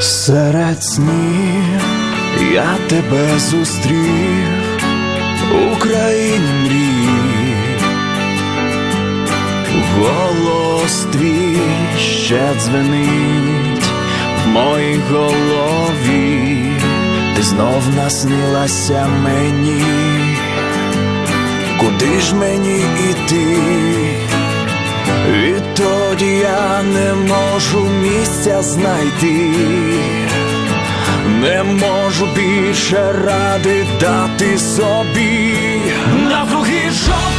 Серед снів я тебе зустрів у країні мрій, голос твій ще дзвенить в моїй голові, ти знов наснилася мені, куди ж мені іти? Відтоді я не можу місця знайти, не можу більше ради дати собі. На другий поле,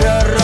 більше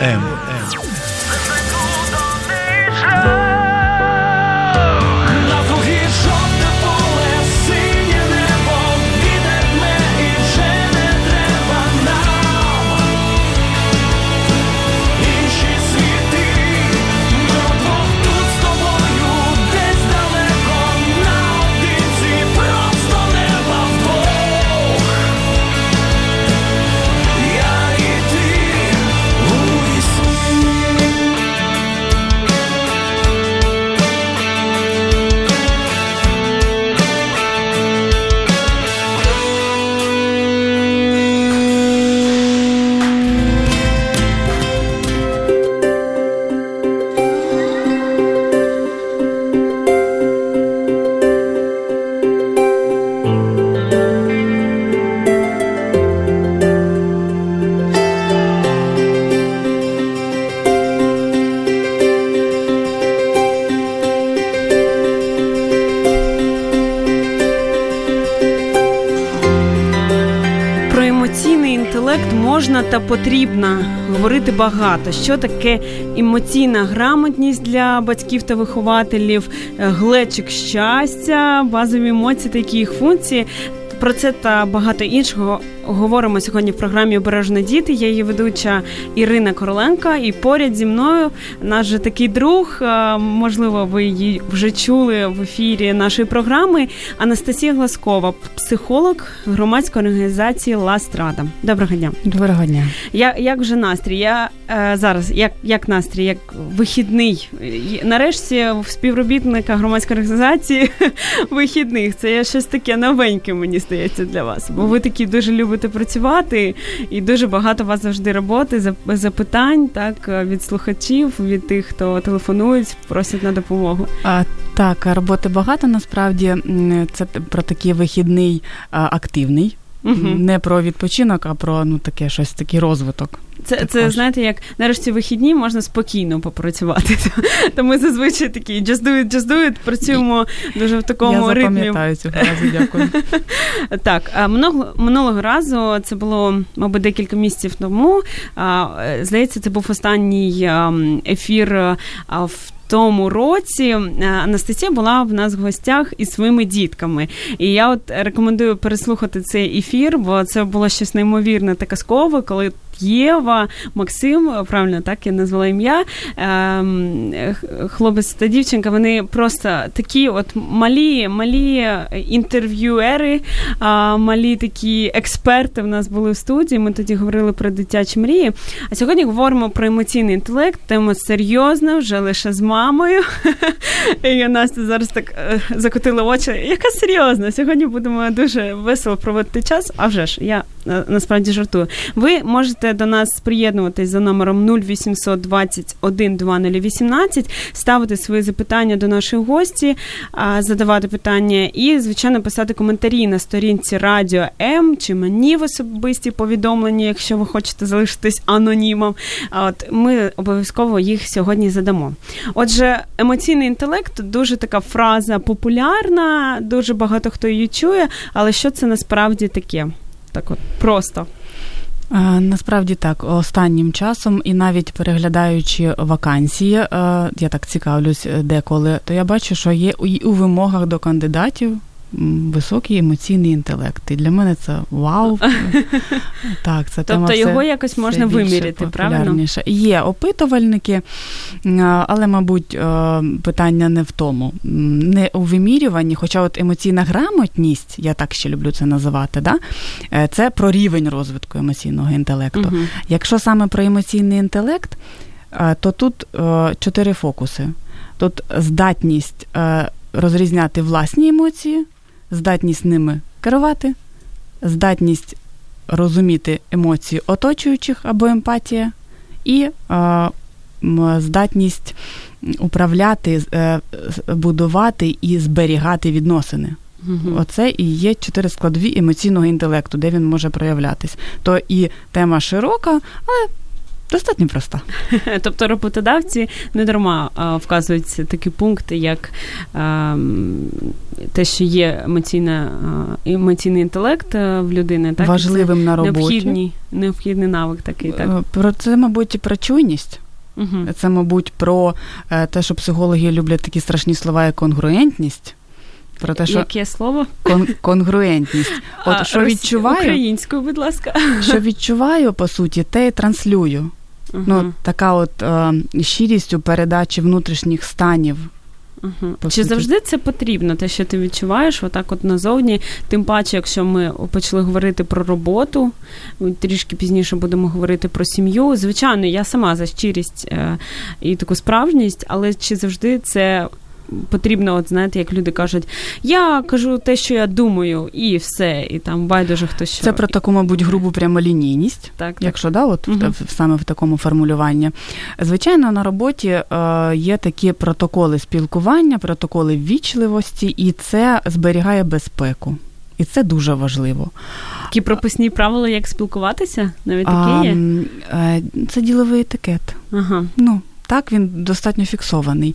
Радіо та потрібна говорити багато. Що таке емоційна грамотність для батьків та вихователів, е, глечик щастя, базові емоції та їх функції. Про це та багато іншого говоримо сьогодні в програмі Обережно діти. Я її ведуча Ірина Короленка, і поряд зі мною наш же такий друг. е, Можливо, ви її вже чули в ефірі нашої програми. Анастасія Гласкова, психолог громадської організації Ластрада. Доброго дня. Доброго дня. Я як вже настрій? Я е, зараз як, як настрій, як вихідний. Нарешті в співробітника громадської організації вихідних. Це є щось таке новеньке, мені здається, для вас. Бо ви такі дуже любите працювати, і дуже багато у вас завжди роботи, зап- запитань, так від слухачів, від тих, хто телефонують, просять на допомогу. А, так, роботи багато насправді це про такий вихідний а, активний. Не про відпочинок, а про ну таке щось такий розвиток. Це це знаєте, як нарешті вихідні можна спокійно попрацювати. То ми зазвичай такі just do it, just do it, працюємо дуже в такому Я ритмі. Я запам'ятаю цю фразу, дякую. Так, минулого, минулого разу це було, мабуть, декілька місяців тому. Здається, це був останній ефір в тому році е, Анастасія була в нас в гостях із своїми дітками. І я от рекомендую переслухати цей ефір, бо це було щось неймовірне та казкове, коли Єва, Максим, правильно так я назвала ім'я. Ем, хлопець та дівчинка, вони просто такі от малі, малі інтерв'юери, малі такі експерти в нас були в студії. Ми тоді говорили про дитячі мрії. А сьогодні говоримо про емоційний інтелект. Тема серйозна, вже лише з мамою. І Настя зараз так е, закотила очі. Яка серйозна? Сьогодні будемо дуже весело проводити час. А вже ж я насправді жартую. Ви можете до нас приєднуватись за номером 0800 21 2018, ставити свої запитання до наших гості, задавати питання і, звичайно, писати коментарі на сторінці Радіо М чи мені в особисті повідомлення, якщо ви хочете залишитись анонімом. От ми обов'язково їх сьогодні задамо. Отже, емоційний інтелект дуже така фраза популярна, дуже багато хто її чує, але що це насправді таке? Так, от просто. Насправді так, останнім часом, і навіть переглядаючи вакансії, е, я так цікавлюсь деколи, то я бачу, що є у вимогах до кандидатів високий емоційний інтелект. І для мене це вау. Так, це Тобто його якось можна виміряти, правильно? Є опитувальники, але, мабуть, е, питання не в тому. Не у вимірюванні, хоча от емоційна грамотність, я так ще люблю це називати, да? Е, це про рівень розвитку емоційного інтелекту. Якщо саме про емоційний інтелект, е, то тут чотири фокуси. Тут здатність розрізняти власні емоції здатність ними керувати, здатність розуміти емоції оточуючих або емпатія, і е, здатність управляти, е, будувати і зберігати відносини. Угу. Оце і є чотири складові емоційного інтелекту, де він може проявлятись. То і тема широка, але достатньо проста. Тобто роботодавці не дарма вказують такі пункти, як те, що є емоційна, емоційний інтелект в людини, так важливим на роботі. Необхідний, необхідний навик такий. так? Е, про це, мабуть, про чуйність. Угу. Це, мабуть, про е, те, що психологи люблять такі страшні слова, як конгруентність. Про те, що Яке слово? Кон- конгруентність. От а, що відчуваю українською, будь ласка. Що відчуваю, по суті, те і транслюю. Ну, Така от е, щирість у передачі внутрішніх станів. Uh-huh. Чи завжди це потрібно, те, що ти відчуваєш, отак от назовні, тим паче, якщо ми почали говорити про роботу, трішки пізніше будемо говорити про сім'ю. Звичайно, я сама за щирість е, і таку справжність, але чи завжди це потрібно, от знаєте, як люди кажуть, я кажу те, що я думаю, і все, і там байдуже хто що. Це про таку, мабуть, грубу прямолінійність, так, якщо да, от угу. саме в такому формулюванні. Звичайно, на роботі е, є такі протоколи спілкування, протоколи ввічливості, і це зберігає безпеку. І це дуже важливо. Такі прописні правила, як спілкуватися, навіть такі є? Е, це діловий етикет. Ага. Ну, так, він достатньо фіксований.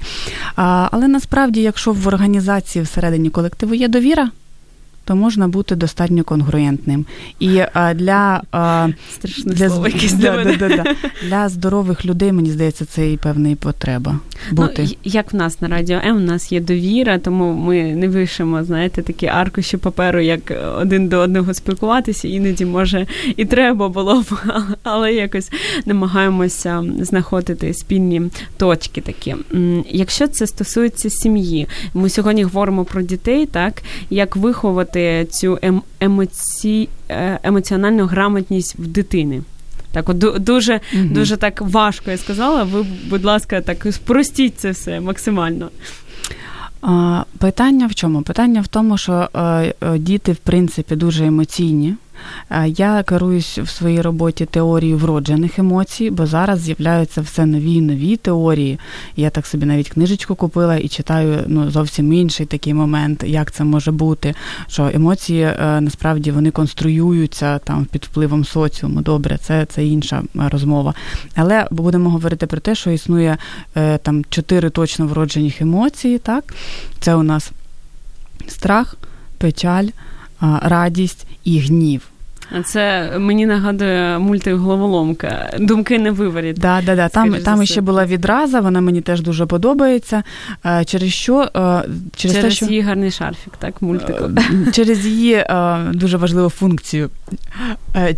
Але насправді, якщо в організації всередині колективу є довіра, то можна бути достатньо конгруентним. І а, для а, для, слово да, да, да, для здорових людей, мені здається, це і певна і потреба. Ну, бути. Ну, Як в нас на радіо М, у нас є довіра, тому ми не вишимо, знаєте, такі аркуші паперу, як один до одного спілкуватися, іноді може і треба було б, але якось намагаємося знаходити спільні точки такі. Якщо це стосується сім'ї, ми сьогодні говоримо про дітей, так як виховати виховати цю ем, емоці... Е, емоціональну грамотність в дитини. Так, от дуже угу. дуже так важко я сказала. Ви, будь ласка, так спростіть це все максимально. Питання в чому? Питання в тому, що е, е, діти, в принципі, дуже емоційні. Я керуюсь в своїй роботі теорією вроджених емоцій, бо зараз з'являються все нові і нові теорії. Я так собі навіть книжечку купила і читаю ну, зовсім інший такий момент, як це може бути. Що емоції е, насправді вони конструюються там під впливом соціуму. Добре, це це інша розмова. Але будемо говорити про те, що існує е, там чотири точно вроджених емоції. Так, це у нас страх, печаль, радість і гнів. Це мені нагадує мультик головоломка. Думки не виварять. Да, да, да. Там там ще була відраза, вона мені теж дуже подобається. Через що через, через те, що... її гарний шарфік, так, мультику. Через її дуже важливу функцію.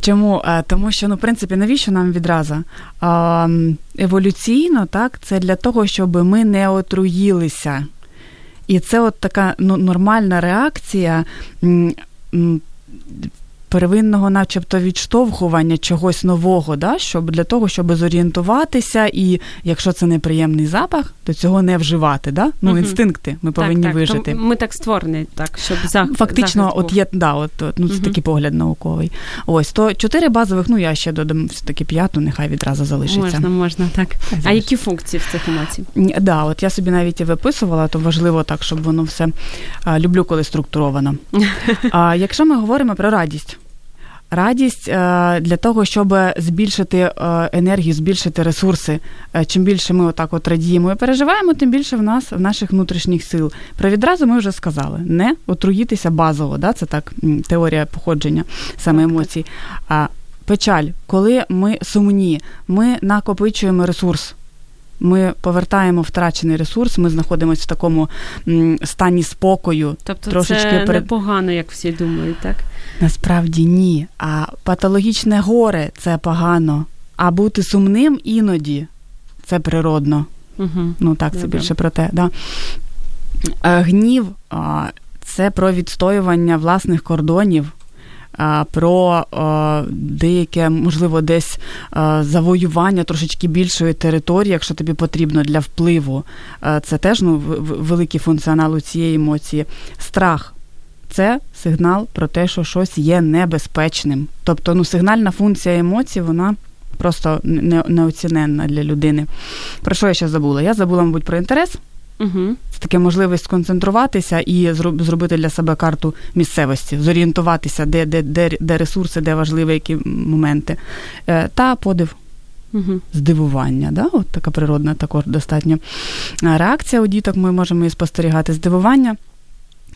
Чому? Тому що, ну, в принципі, навіщо нам відраза? Еволюційно, так, це для того, щоб ми не отруїлися. І це от така ну, нормальна реакція первинного, начебто, відштовхування чогось нового, да, щоб для того, щоб зорієнтуватися, і якщо це неприємний запах, то цього не вживати. Да? Ну, угу. інстинкти ми повинні так, вижити. То ми так створені, так, щоб зах... Фактично, захист от є да, от, ну, це угу. такий погляд науковий. Ось то чотири базових, ну я ще додам все-таки п'яту, нехай відразу залишиться. Можна, можна, так. так а які функції в цих емоцій? Да, от я собі навіть і виписувала, то важливо так, щоб воно все люблю, коли структуровано. А якщо ми говоримо про радість. Радість е, для того, щоб збільшити е, енергію, збільшити ресурси. Е, чим більше ми отак от радіємо і переживаємо, тим більше в нас в наших внутрішніх сил. Про відразу ми вже сказали: не отруїтися базово, да? це так теорія походження саме емоцій. А печаль, коли ми сумні, ми накопичуємо ресурс. Ми повертаємо втрачений ресурс, ми знаходимося в такому стані спокою. Тобто трошечки це непогано, як всі думають, так? Насправді ні. А патологічне горе це погано. А бути сумним іноді це природно. Угу. Ну так, це Добре. більше про те. Да. Гнів це про відстоювання власних кордонів про деяке, можливо, десь завоювання трошечки більшої території, якщо тобі потрібно для впливу. Це теж ну, великий функціонал у цієї емоції. Страх. Це сигнал про те, що щось є небезпечним. Тобто, ну, сигнальна функція емоцій, вона просто неоціненна для людини. Про що я ще забула? Я забула, мабуть, про інтерес. Угу. Це таке можливість сконцентруватися і зробити для себе карту місцевості, зорієнтуватися, де де, де, де ресурси, де важливі які моменти. Е, та подив. Угу. Здивування, да? От така природна також достатньо реакція у діток, ми можемо її спостерігати. Здивування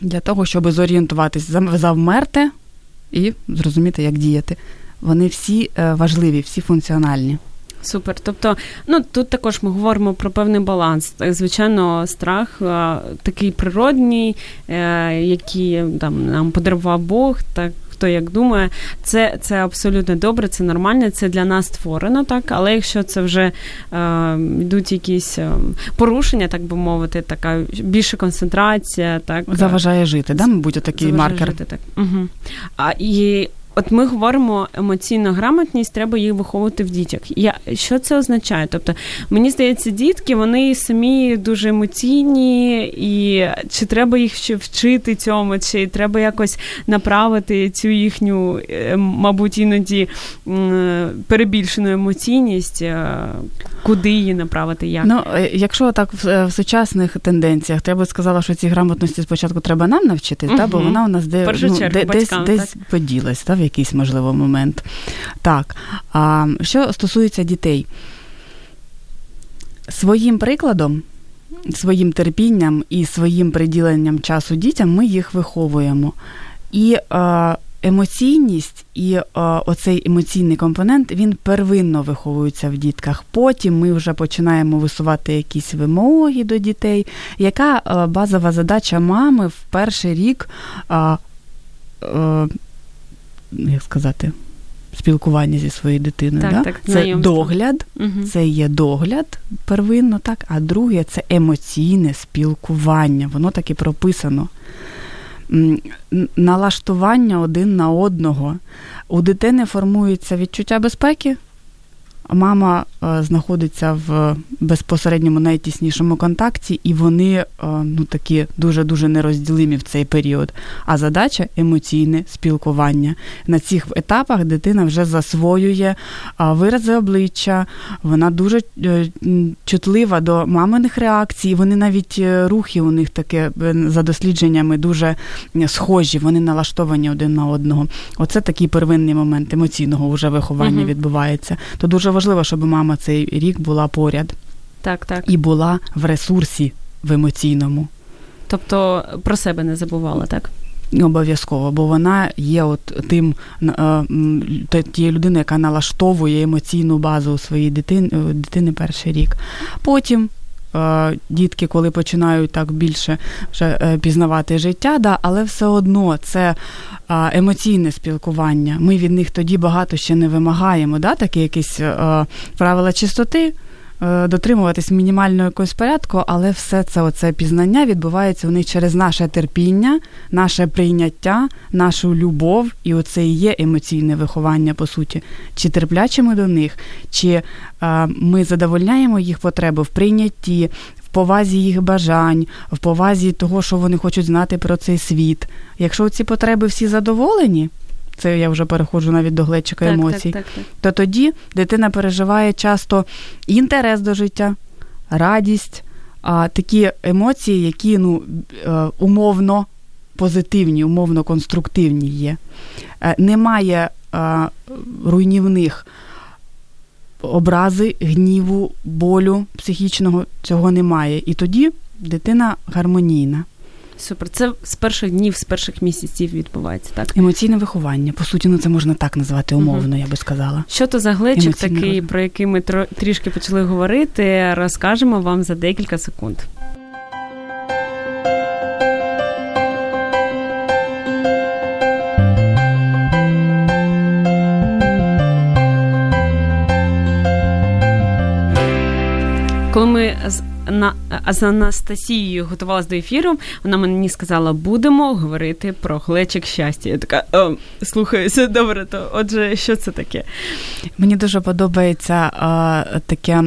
для того, щоб зорієнтуватися, завмерти і зрозуміти, як діяти. Вони всі е, важливі, всі функціональні. Супер. Тобто, ну тут також ми говоримо про певний баланс. Звичайно, страх такий природній, е, який там нам подарував Бог, так. Хто як думає, це це абсолютно добре, це нормально, це для нас створено, так. Але якщо це вже е, йдуть якісь е, порушення, так би мовити, така більша концентрація, так заважає жити, да, мабуть, такий маркер. Жити, так. Угу. А і От ми говоримо емоційна грамотність, треба їх виховувати в дітях. Я що це означає? Тобто, мені здається, дітки вони самі дуже емоційні, і чи треба їх ще вчити цьому, чи треба якось направити цю їхню, е, мабуть, іноді перебільшену емоційність, е, куди її направити? Як? Ну, е, якщо так в, в сучасних тенденціях, то я би сказала, що ці грамотності спочатку треба нам навчитись, угу. та, бо вона у нас де, ну, де, батькам, десь десь поділась. Та, в якийсь можливо момент. Так, а що стосується дітей, своїм прикладом, своїм терпінням і своїм приділенням часу дітям ми їх виховуємо. І е, емоційність і е, оцей емоційний компонент він первинно виховується в дітках. Потім ми вже починаємо висувати якісь вимоги до дітей. Яка е, базова задача мами в перший рік? Е, як сказати, спілкування зі своєю дитиною. Так, да? так, Це догляд, угу. це є догляд первинно, так, а друге це емоційне спілкування. Воно так і прописано. Налаштування один на одного. У дитини формується відчуття безпеки. Мама е, знаходиться в безпосередньому найтіснішому контакті, і вони е, ну такі дуже дуже нерозділимі в цей період. А задача емоційне спілкування. На цих етапах дитина вже засвоює вирази обличчя, вона дуже чутлива до маминих реакцій. Вони навіть рухи у них таке за дослідженнями дуже схожі. Вони налаштовані один на одного. Оце такий первинний момент емоційного вже виховання uh відбувається. То дуже важливо, щоб мама цей рік була поряд. Так, так. І була в ресурсі в емоційному. Тобто про себе не забувала, так? Обов'язково, бо вона є от тим е, тією людиною, яка налаштовує емоційну базу у своїй дитини, дитини перший рік. Потім Е, дітки, коли починають так більше вже е, пізнавати життя, да, але все одно це емоційне спілкування. Ми від них тоді багато ще не вимагаємо, да, такі якісь е, правила чистоти. Е, дотримуватись мінімального якогось порядку, але все це оце пізнання відбувається у них через наше терпіння, наше прийняття, нашу любов, і оце і є емоційне виховання, по суті. Чи терпляче ми до них, чи е, ми задовольняємо їх потреби в прийнятті. В повазі їх бажань, в повазі того, що вони хочуть знати про цей світ. Якщо ці потреби всі задоволені, це я вже переходжу навіть до глечика так, емоцій, так, так, то тоді дитина переживає часто інтерес до життя, радість, а такі емоції, які ну, е, умовно позитивні, умовно конструктивні є. Е, немає е, руйнівних образи, гніву, болю психічного, цього немає. І тоді дитина гармонійна. Супер. Це з перших днів, з перших місяців відбувається, так? Емоційне виховання. По суті, ну це можна так назвати умовно, угу. я би сказала. Що то за глечик Емоційне такий, розвиток. про який ми трішки почали говорити, розкажемо вам за декілька секунд. Коли ми з на з Анастасією готувалась до ефіру, вона мені сказала, будемо говорити про глечик щастя. Я така слухаюся, добре, то отже, що це таке? Мені дуже подобається а, таке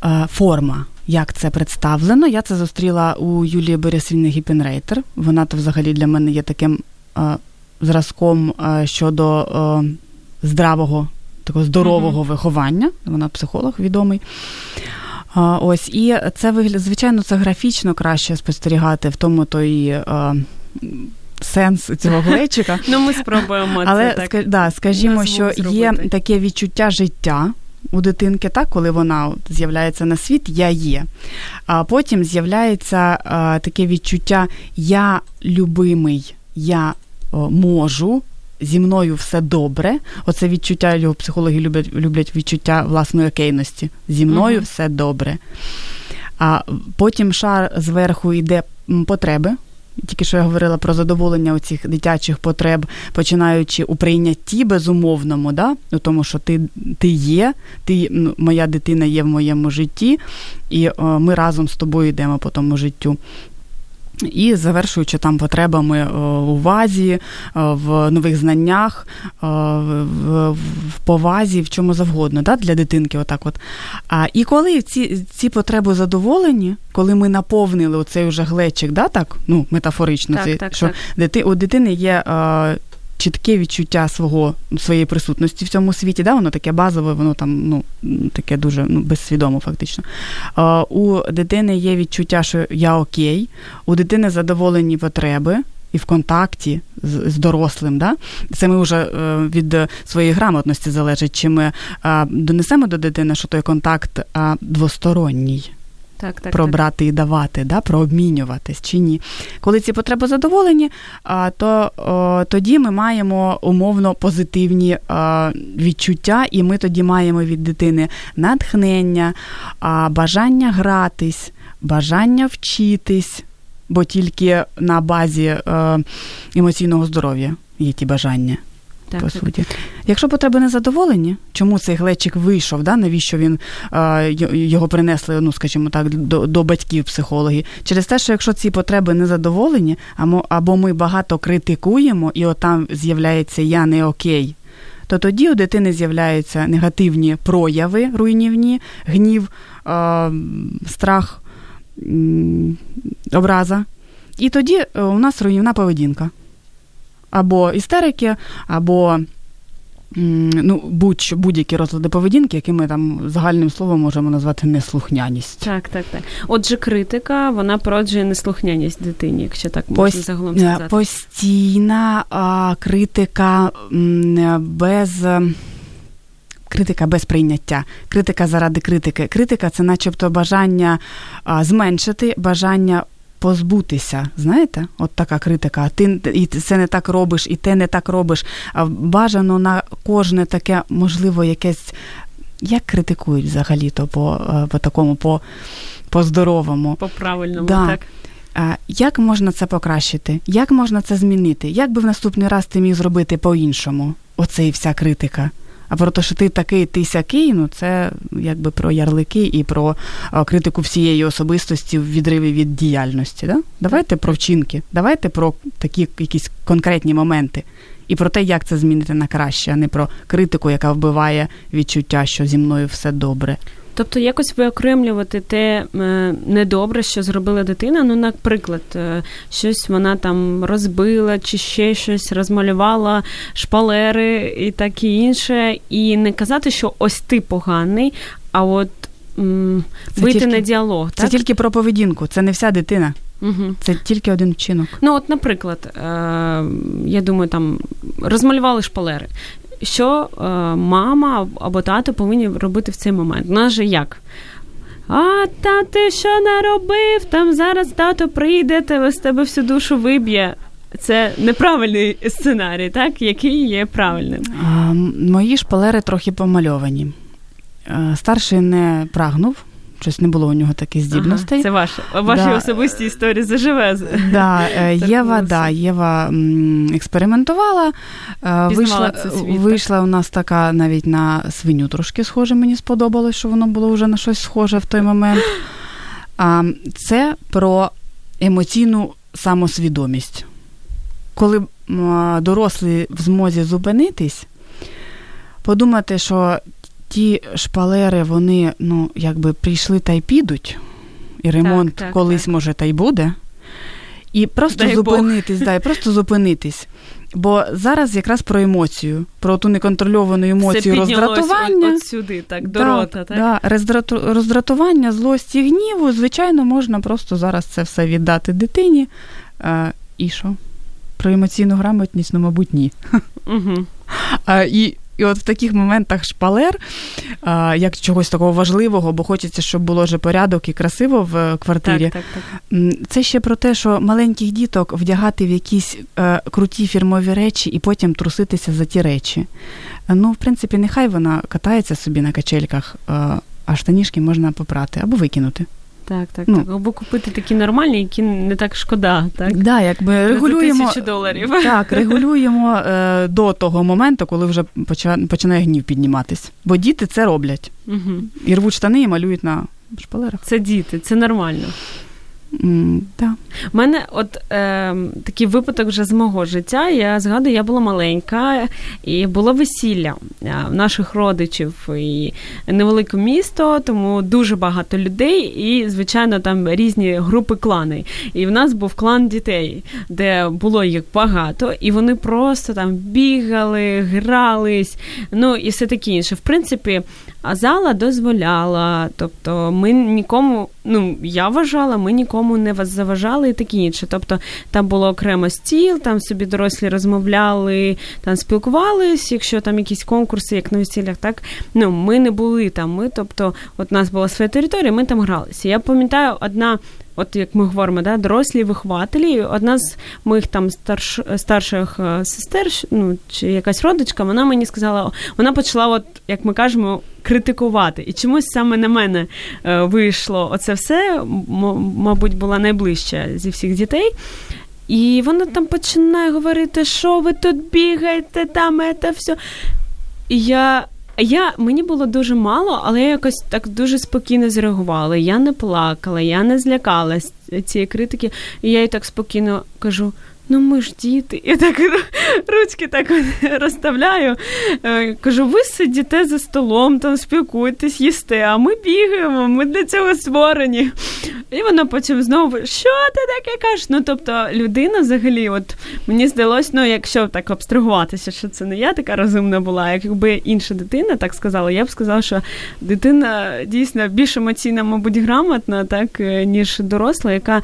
а, форма. Як це представлено? Я це зустріла у Юлії Борисівни Гіпенрейтер. Вона то взагалі для мене є таким а, зразком щодо здравого такого здорового mm-hmm. виховання. Вона психолог відомий. А, Ось, і це вигляд, звичайно, це графічно краще спостерігати в тому той. А, Сенс цього глечика. Ну, ми спробуємо Але це так. да, скажімо, що є таке відчуття життя у дитинки, так, коли вона з'являється на світ, я є. А потім з'являється а, таке відчуття Я любимий, я о, можу, зі мною все добре. Оце відчуття його психологи люблять люблять відчуття власної окейності. Зі мною uh все добре. А потім шар зверху йде потреби. Тільки що я говорила про задоволення оцих дитячих потреб, починаючи у прийнятті безумовному, да? у тому, що ти ти є, ти, ну, моя дитина є в моєму житті, і о, ми разом з тобою йдемо по тому життю. І завершуючи там потребами е, у вазі, е, в нових знаннях, е, в повазі, в чому завгодно, да, для дитинки. Отак от. А, І коли ці ці потреби задоволені, коли ми наповнили оцей уже глечик, да, так, ну, метафорично, так, це, так, що так. Дити, у дитини є чітке відчуття свого своєї присутності в цьому світі, да, воно таке базове, воно там ну, таке дуже ну, безсвідомо, фактично. У дитини є відчуття, що я окей, у дитини задоволені потреби. І в контакті з, з дорослим, да? це ми вже е, від своєї грамотності залежить, чи ми е, донесемо до дитини, що той контакт е, двосторонній так, так, про брати і давати, да, про обмінюватись чи ні. Коли ці потреби задоволені, то тоді ми маємо умовно позитивні відчуття, і ми тоді маємо від дитини натхнення, бажання гратись, бажання вчитись, бо тільки на базі е, емоційного здоров'я є ті бажання так, по так. суті. Якщо потреби не задоволені, чому цей глечик вийшов, да, навіщо він його принесли, ну скажімо так, до до батьків психологів? Через те, що якщо ці потреби не задоволені, або ми багато критикуємо, і отам з'являється я не окей. то тоді у дитини з'являються негативні прояви руйнівні, гнів, страх, образа. І тоді е, у нас руйнівна поведінка. Або істерики, або ну, будь, будь-які розлади поведінки, які ми там загальним словом можемо назвати неслухняність. Так, так, так. Отже, критика вона породжує неслухняність дитині, якщо так можна Пост... загалом сказати. Постійна а, критика без. Критика без прийняття, критика заради критики. Критика це, начебто, бажання а, зменшити, бажання позбутися. Знаєте, от така критика. А ти і це не так робиш, і ти не так робиш. А бажано на кожне таке, можливо, якесь. Як критикують взагалі-то по е, по такому, по по здоровому? По правильному, да. так. Як можна це покращити? Як можна це змінити? Як би в наступний раз ти міг зробити по-іншому? Оце і вся критика. А про те, що ти такий, ти сякий, ну це якби про ярлики і про критику всієї особистості в відриві від діяльності. Да? Давайте про вчинки, давайте про такі якісь конкретні моменти. І про те, як це змінити на краще, а не про критику, яка вбиває відчуття, що зі мною все добре. Тобто якось виокремлювати те е, недобре, що зробила дитина. Ну, наприклад, е, щось вона там розбила, чи ще щось розмалювала шпалери і так і інше, і не казати, що ось ти поганий, а от м, вийти тільки, на діалог. Це тільки про поведінку, це не вся дитина. Угу. Це тільки один вчинок. Ну, от, наприклад, е, я думаю, там розмалювали шпалери що е, мама або тато повинні робити в цей момент. У нас же як? А та ти що наробив? Там зараз тато прийде, тебе з тебе всю душу виб'є. Це неправильний сценарій, так? Який є правильним? А, Мої шпалери трохи помальовані. Е, старший не прагнув щось не було у нього таких здібностей. Ага, це ваше ваші да. особисті історії заживе. Да, е, Єва, да, Єва експериментувала. Е, вийшла світ, вийшла у нас така навіть на свиню трошки схоже. Мені сподобалось, що воно було вже на щось схоже в той момент. Це про емоційну самосвідомість. Коли дорослі в змозі зупинитись, подумати, що ті шпалери, вони ну, якби прийшли та й підуть, і ремонт так, так, колись, так. може, та й буде. І просто Дай зупинитись, да, і просто зупинитись. Бо зараз якраз про емоцію, про ту неконтрольовану емоцію Це роздратування. От, от сюди, так, до так, рота, так? Да, роздратування, злості, гніву, звичайно, можна просто зараз це все віддати дитині. А, І що? Про емоційну грамотність, ну, мабуть, ні. Угу. А, І і от в таких моментах шпалер, як чогось такого важливого, бо хочеться, щоб було вже порядок і красиво в квартирі. Так, так, так. Це ще про те, що маленьких діток вдягати в якісь е, круті фірмові речі і потім труситися за ті речі. Ну, в принципі, нехай вона катається собі на качельках, е, а штанішки можна попрати або викинути. Так, так, ну, так. Або купити такі нормальні, які не так шкода. Так, да, якби регулюємо доларів. Так, регулюємо е, до того моменту, коли вже починає гнів підніматись. Бо діти це роблять. Угу. І рвуть штани і малюють на шпалерах. Це діти, це нормально. Да. У мене от е, такий випадок вже з мого життя. Я згадую, я була маленька, і було весілля е, наших родичів і невелике місто, тому дуже багато людей, і, звичайно, там різні групи клани. І в нас був клан дітей, де було їх багато, і вони просто там бігали, грались, ну і все таке інше. В принципі, зала дозволяла, тобто ми нікому, ну я вважала, ми нікому не заважали і таке інше. Тобто там було окремо стіл, там собі дорослі розмовляли, там спілкувались, якщо там якісь конкурси, як на весіллях, так ну ми не були там. Ми, тобто, от у нас була своя територія, ми там гралися. Я пам'ятаю, одна. От як ми говоримо, да, дорослі вихователі, одна з моїх там старш, старших е, сестер, ну чи якась родичка, вона мені сказала, вона почала, от як ми кажемо, критикувати. І чомусь саме на мене е, вийшло оце все, мабуть, була найближча зі всіх дітей. І вона там починає говорити, що ви тут бігаєте, там це все. І я. Я мені було дуже мало, але я якось так дуже спокійно зреагувала. Я не плакала, я не злякалась цієї критики, і я їй так спокійно кажу: ну ми ж діти. І так ручки так розставляю. Е, кажу, ви сидіте за столом, там спілкуєтесь, їсте, а ми бігаємо, ми для цього створені. І вона потім знову, що ти таке кажеш? Ну, тобто, людина взагалі, от мені здалось, ну, якщо так абстрагуватися, що це не я така розумна була, якби інша дитина так сказала, я б сказала, що дитина дійсно більш емоційна, мабуть, грамотна, так, е, ніж доросла, яка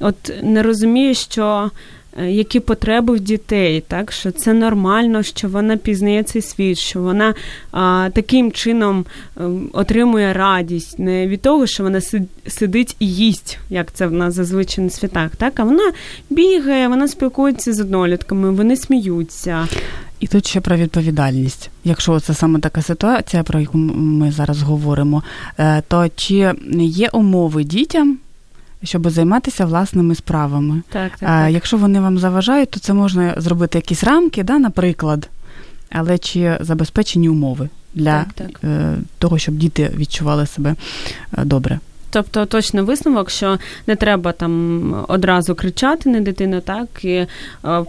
от не розуміє, що. Е, які потреби в дітей, так що це нормально, що вона пізнає цей світ, що вона а, таким чином ем, отримує радість, не від того, що вона сидить і їсть, як це в нас зазвичай на святах, так а вона бігає, вона спілкується з однолітками, вони сміються. І тут ще про відповідальність. Якщо це саме така ситуація, про яку ми зараз говоримо, е, то чи є умови дітям? Щоб займатися власними справами. Так, так, так. Якщо вони вам заважають, то це можна зробити якісь рамки, да, наприклад, але чи забезпечені умови для так, так. Е, того, щоб діти відчували себе е, добре. Тобто точно висновок, що не треба там одразу кричати на дитину, так і е,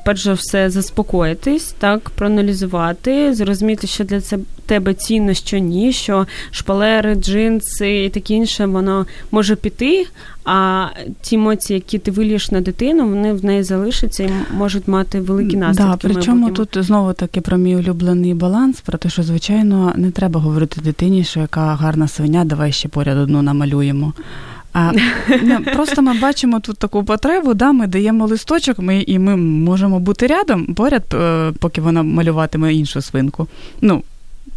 перш за все заспокоїтись, так проаналізувати, зрозуміти, що для тебе цінно, що ні, що шпалери, джинси і таке інше, воно може піти. А ті емоції, які ти вилієш на дитину, вони в неї залишаться і можуть мати великі наслідки. Да, Причому тут знову таки про мій улюблений баланс, про те, що звичайно не треба говорити дитині, що яка гарна свиня, давай ще поряд одну намалюємо. А ну, просто ми бачимо тут таку потребу, да, ми даємо листочок, ми і ми можемо бути рядом поряд, е, поки вона малюватиме іншу свинку. Ну,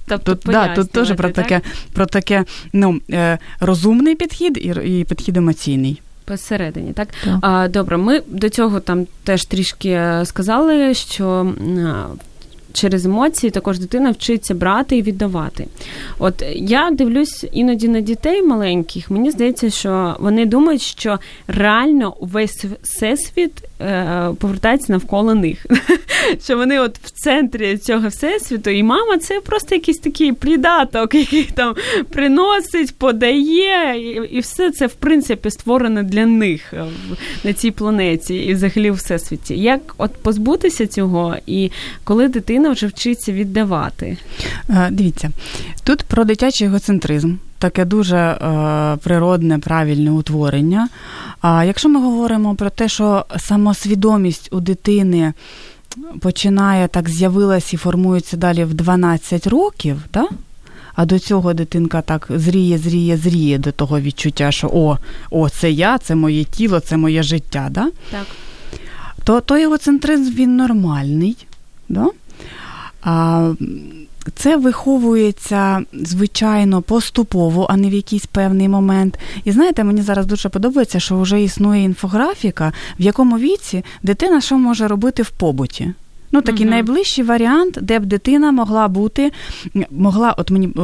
Тобто тут, да, тут теж про таке про таке ну, е, розумний підхід і і підхід емоційний. Посередині, так? так А, добре, ми до цього там теж трішки е, сказали, що через емоції також дитина вчиться брати і віддавати. От я дивлюсь іноді на дітей маленьких, мені здається, що вони думають, що реально весь всесвіт е, повертається навколо них. Що вони от в центрі цього всесвіту, і мама це просто якийсь такий придаток, який там приносить, подає, і, і все це в принципі створено для них е, на цій планеті і взагалі в всесвіті. Як от позбутися цього, і коли дитина дитина вже вчиться віддавати? Е, дивіться, тут про дитячий егоцентризм. Таке дуже е, природне, правильне утворення. А якщо ми говоримо про те, що самосвідомість у дитини починає так з'явилась і формується далі в 12 років, да? а до цього дитинка так зріє, зріє, зріє до того відчуття, що о, о, це я, це моє тіло, це моє життя, да? так. то той егоцентризм він нормальний. Да? Це виховується, звичайно, поступово, а не в якийсь певний момент. І знаєте, мені зараз дуже подобається, що вже існує інфографіка, в якому віці дитина що може робити в побуті. Ну, такий uh найближчий варіант, де б дитина могла бути, могла, от мені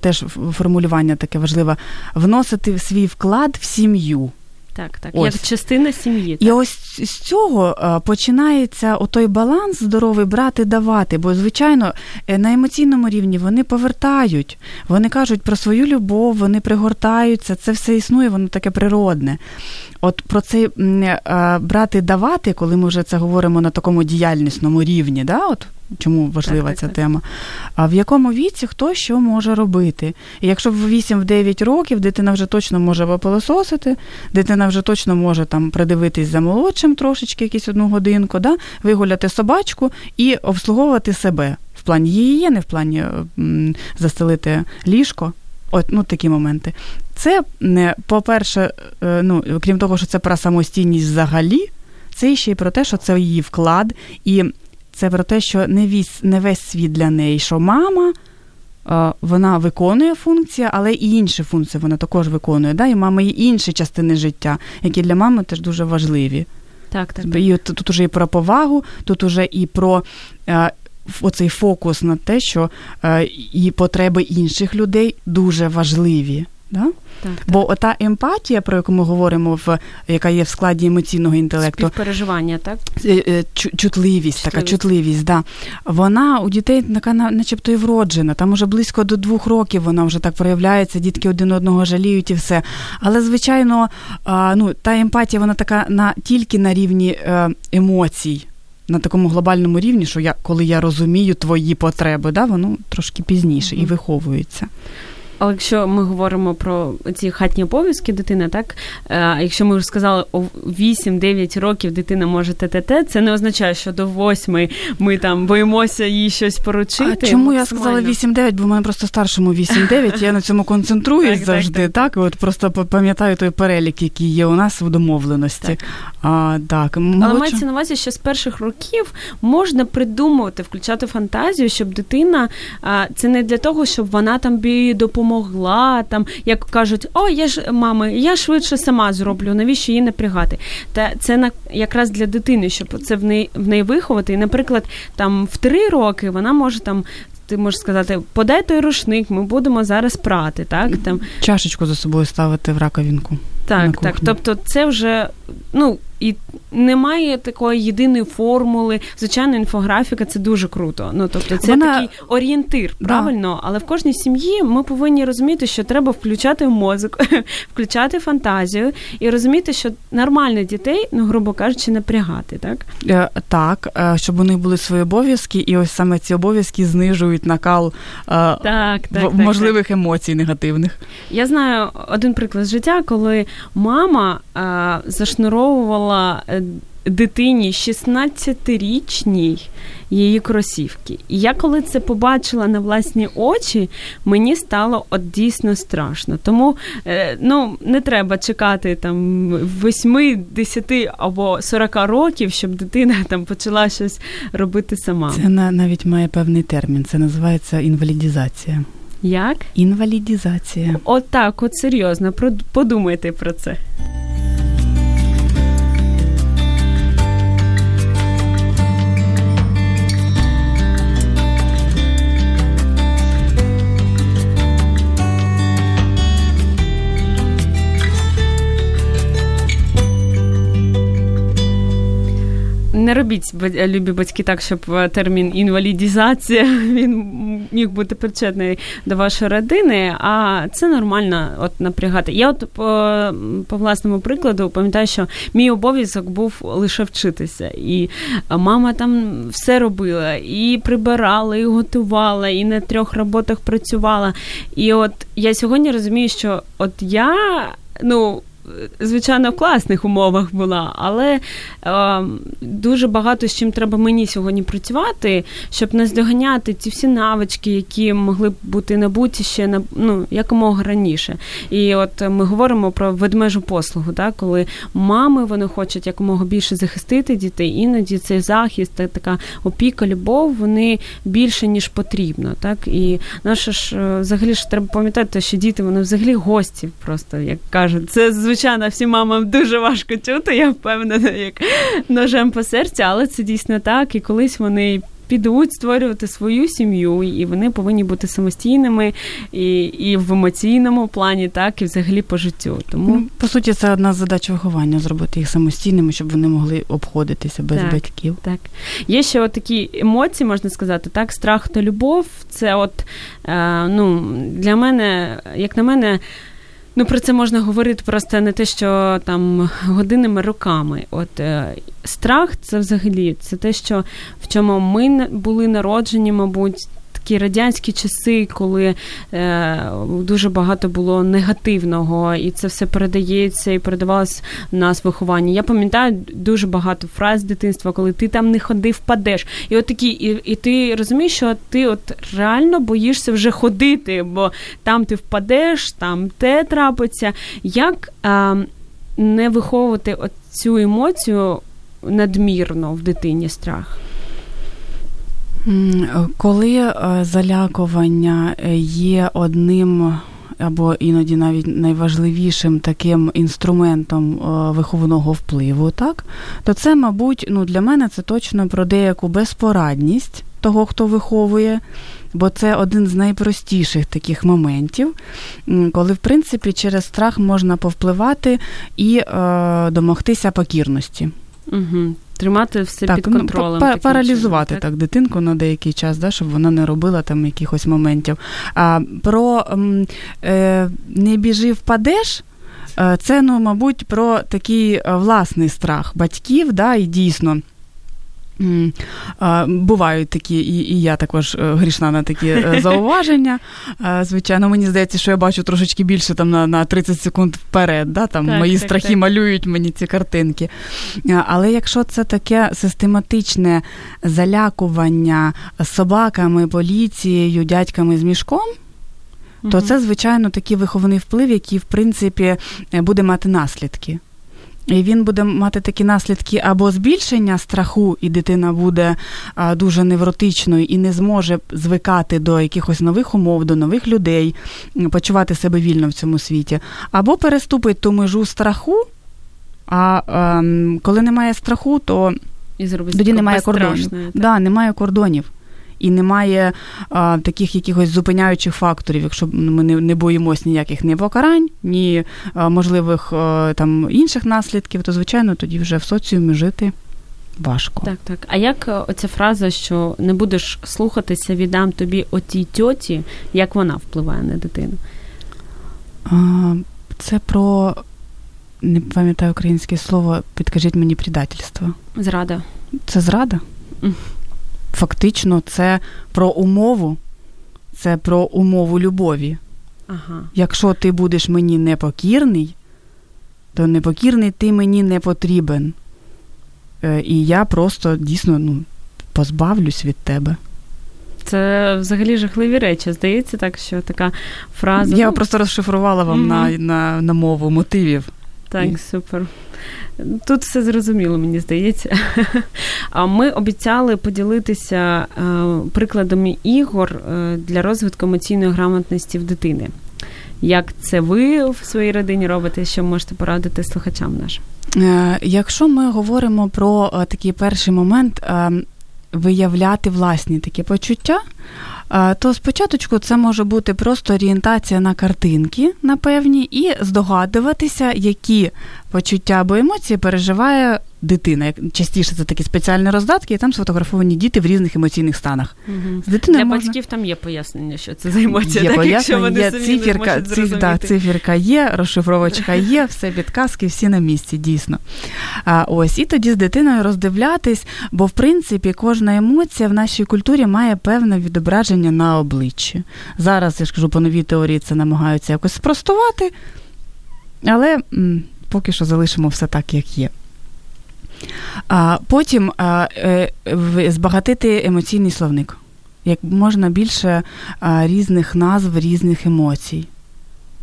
теж формулювання таке важливе, вносити свій вклад в сім'ю. Так, так, ось. як частина сім'ї. Так. І ось з цього е, починається отой баланс здоровий брати, давати. Бо, звичайно, е, на емоційному рівні вони повертають, вони кажуть про свою любов, вони пригортаються, це все існує, воно таке природне. От про це е, брати, давати, коли ми вже це говоримо на такому діяльнісному рівні, да, от чому важлива так, ця так, тема. А в якому віці хто що може робити? І якщо в 8-9 років дитина вже точно може попилососити, дитина вже точно може там придивитись за молодшим трошечки, якусь одну годинку, да? вигуляти собачку і обслуговувати себе в плані її, не в плані м, застелити ліжко. От, ну, такі моменти. Це, по-перше, е, ну, крім того, що це про самостійність взагалі, це ще й про те, що це її вклад, і це про те, що не весь, не весь світ для неї, що мама. Вона виконує функції, але і інші функції вона також виконує. Да? І мама є інші частини життя, які для мами теж дуже важливі. Так, так. І Тут, тут уже і про повагу, тут уже і про е, оцей фокус на те, що е, і потреби інших людей дуже важливі. Да? Так, Бо так. ота емпатія, про яку ми говоримо, в яка є в складі емоційного інтелекту, Співпереживання, так? Е, е, чутливість, чутливість, така чутливість, да. вона у дітей така начебто і вроджена. Там уже близько до двох років вона вже так проявляється, дітки один одного жаліють і все. Але, звичайно, ну, та емпатія, вона така на тільки на рівні е, емоцій. На такому глобальному рівні, що я коли я розумію твої потреби, да, воно трошки пізніше і виховується. Але якщо ми говоримо про ці хатні обов'язки дитини, так е, якщо ми вже сказали, о 8-9 років дитина може ТТТ, це не означає, що до 8 ми там боїмося їй щось поручити. А Чому я сказала 8-9, бо в мене просто старшому 8-9, я на цьому концентруюсь так, завжди. Так, так, так, от просто пам'ятаю той перелік, який є у нас в домовленості. Так. А, так. Але мається на увазі, що з перших років можна придумувати, включати фантазію, щоб дитина це не для того, щоб вона там бі допомогла допомогла, там, як кажуть, о, я ж мами, я швидше сама зроблю, навіщо її напрягати? Та це на якраз для дитини, щоб це в неї в неї виховати. І, наприклад, там в три роки вона може там. Ти можеш сказати, подай той рушник, ми будемо зараз прати, так там чашечку за собою ставити в раковінку. Так, так. Тобто, це вже ну і немає такої єдиної формули. Звичайно, інфографіка це дуже круто. Ну тобто, це Вона... такий орієнтир, правильно, да. але в кожній сім'ї ми повинні розуміти, що треба включати мозок, включати фантазію і розуміти, що нормально дітей, ну грубо кажучи, напрягати, так е, так, е, щоб у них були свої обов'язки, і ось саме ці обов'язки знижують накал е, так, так, так, можливих так. емоцій негативних. Я знаю один приклад життя, коли мама зашнуровувала отримала е, дитині 16-річній її кросівки. І я коли це побачила на власні очі, мені стало от дійсно страшно. Тому е, ну, не треба чекати там 8, 10 або 40 років, щоб дитина там почала щось робити сама. Це навіть має певний термін. Це називається інвалідізація. Як? Інвалідізація. От так, от серйозно, подумайте про це. Не робіть любі батьки так, щоб е, термін інвалідізація він міг бути причетний до вашої родини, а це нормально от напрягати. Я от по, по власному прикладу пам'ятаю, що мій обов'язок був лише вчитися. І мама там все робила, і прибирала, і готувала, і на трьох роботах працювала. І от я сьогодні розумію, що от я. Ну, звичайно, в класних умовах була, але е, дуже багато з чим треба мені сьогодні працювати, щоб наздоганяти ці всі навички, які могли б бути набуті ще на ну, якомога раніше. І от ми говоримо про ведмежу послугу, так, коли мами вони хочуть якомога більше захистити дітей, іноді цей захист, така опіка, любов, вони більше ніж потрібно. Так? І наше ж е, взагалі ж треба пам'ятати, що діти вони взагалі гості, просто як кажуть, це звичайно звичайно, всім мамам дуже важко чути, я впевнена, як ножем по серцю, але це дійсно так. І колись вони. Підуть створювати свою сім'ю, і вони повинні бути самостійними і і в емоційному плані, так і взагалі по життю. Тому ну, по суті, це одна з задач виховання зробити їх самостійними, щоб вони могли обходитися без так, батьків. Так є ще от такі емоції, можна сказати, так, страх та любов. Це, от е, ну для мене, як на мене. Ну, про це можна говорити просто не те, що там годинами роками. От е, страх це взагалі це те, що в чому ми були народжені, мабуть, такі радянські часи, коли е, дуже багато було негативного, і це все передається і передавалось в нас виховання. Я пам'ятаю дуже багато фраз дитинства, коли ти там не ходи, впадеш. І от такі, і, і ти розумієш, що ти от реально боїшся вже ходити, бо там ти впадеш, там те трапиться. Як е, не виховувати цю емоцію надмірно в дитині страх? Коли е, залякування е, є одним або іноді навіть найважливішим таким інструментом е, виховного впливу, так, то це, мабуть, ну, для мене це точно про деяку безпорадність того, хто виховує. Бо це один з найпростіших таких моментів, коли, в принципі, через страх можна повпливати і е, домогтися покірності. Угу. Тримати все так, під ну, контролем. Ну, паралізувати чином, так? так дитинку на деякий час, да, щоб вона не робила там якихось моментів. А про е, не біжи, впадеш. Е, це, ну, мабуть, про такий е, власний страх батьків, да, і дійсно. Бувають такі, і і я також е, грішна на такі е, зауваження. Звичайно, мені здається, що я бачу трошечки більше там на на 30 секунд вперед. Да? Там так, Мої так, страхи так. малюють мені ці картинки. Але якщо це таке систематичне залякування собаками, поліцією, дядьками з мішком. То це, звичайно, такий виховний вплив, який, в принципі, буде мати наслідки. І він буде мати такі наслідки або збільшення страху, і дитина буде дуже невротичною і не зможе звикати до якихось нових умов, до нових людей, почувати себе вільно в цьому світі, або переступить ту межу страху. А, ем, коли немає страху, то і тоді немає кордонів. Да, немає кордонів і немає а, таких якихось зупиняючих факторів, якщо ми не не боїмося ніяких ні покарань, ні а, можливих а, там інших наслідків, то звичайно тоді вже в соціумі жити. Важко. Так, так. А як е, оця фраза, що не будеш слухатися, віддам тобі отій тьоті, як вона впливає на дитину? Це про не пам'ятаю українське слово, підкажіть мені предательство. Зрада. Це зрада? Фактично це про умову, це про умову любові. Ага. Якщо ти будеш мені непокірний, то непокірний ти мені не потрібен. Е, і я просто дійсно ну, позбавлюсь від тебе. Це взагалі жахливі речі. Здається, так, що така фраза. Я ну... просто розшифрувала вам mm-hmm. на, на, на мову мотивів. Так, і... супер. Тут все зрозуміло, мені здається. А ми обіцяли поділитися е, прикладами ігор е, для розвитку емоційної грамотності в дитини. Як це ви в своїй родині робите? Що можете порадити слухачам нашим? Е, якщо ми говоримо про такий перший момент виявляти власні такі почуття, то спочатку це може бути просто орієнтація на картинки, на певні, і здогадуватися, які почуття або емоції переживає дитина. Частіше це такі спеціальні роздатки, і там сфотографовані діти в різних емоційних станах. Угу. З Для можна... батьків там є пояснення, що це за емоція, є так, якщо вони є самі циферка, не циф, да, циферка є, розшифровочка є, все підказки, всі на місці, дійсно. А, Ось, І тоді з дитиною роздивлятись, бо в принципі кожна емоція в нашій культурі має певне відображення на обличчі. Зараз я ж кажу, по новій теорії це намагаються якось спростувати, але м, поки що залишимо все так, як є. А Потім а, е, збагатити емоційний словник. Як можна більше а, різних назв, різних емоцій.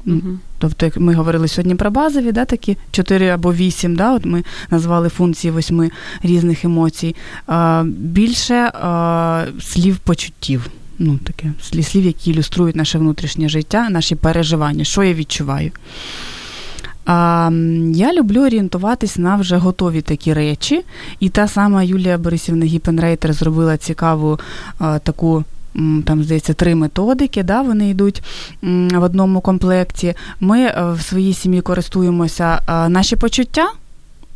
Угу. Тобто, як ми говорили сьогодні про базові, да, такі 4 або 8, да, от ми назвали функції восьми різних емоцій, а, більше а, слів почуттів. Ну, таке слів, які ілюструють наше внутрішнє життя, наші переживання, що я відчуваю. Я люблю орієнтуватись на вже готові такі речі. І та сама Юлія Борисівна Гіпенрейтер зробила цікаву а, таку. Там, здається, три методики, да, вони йдуть в одному комплекті. Ми е, в своїй сім'ї користуємося наші почуття.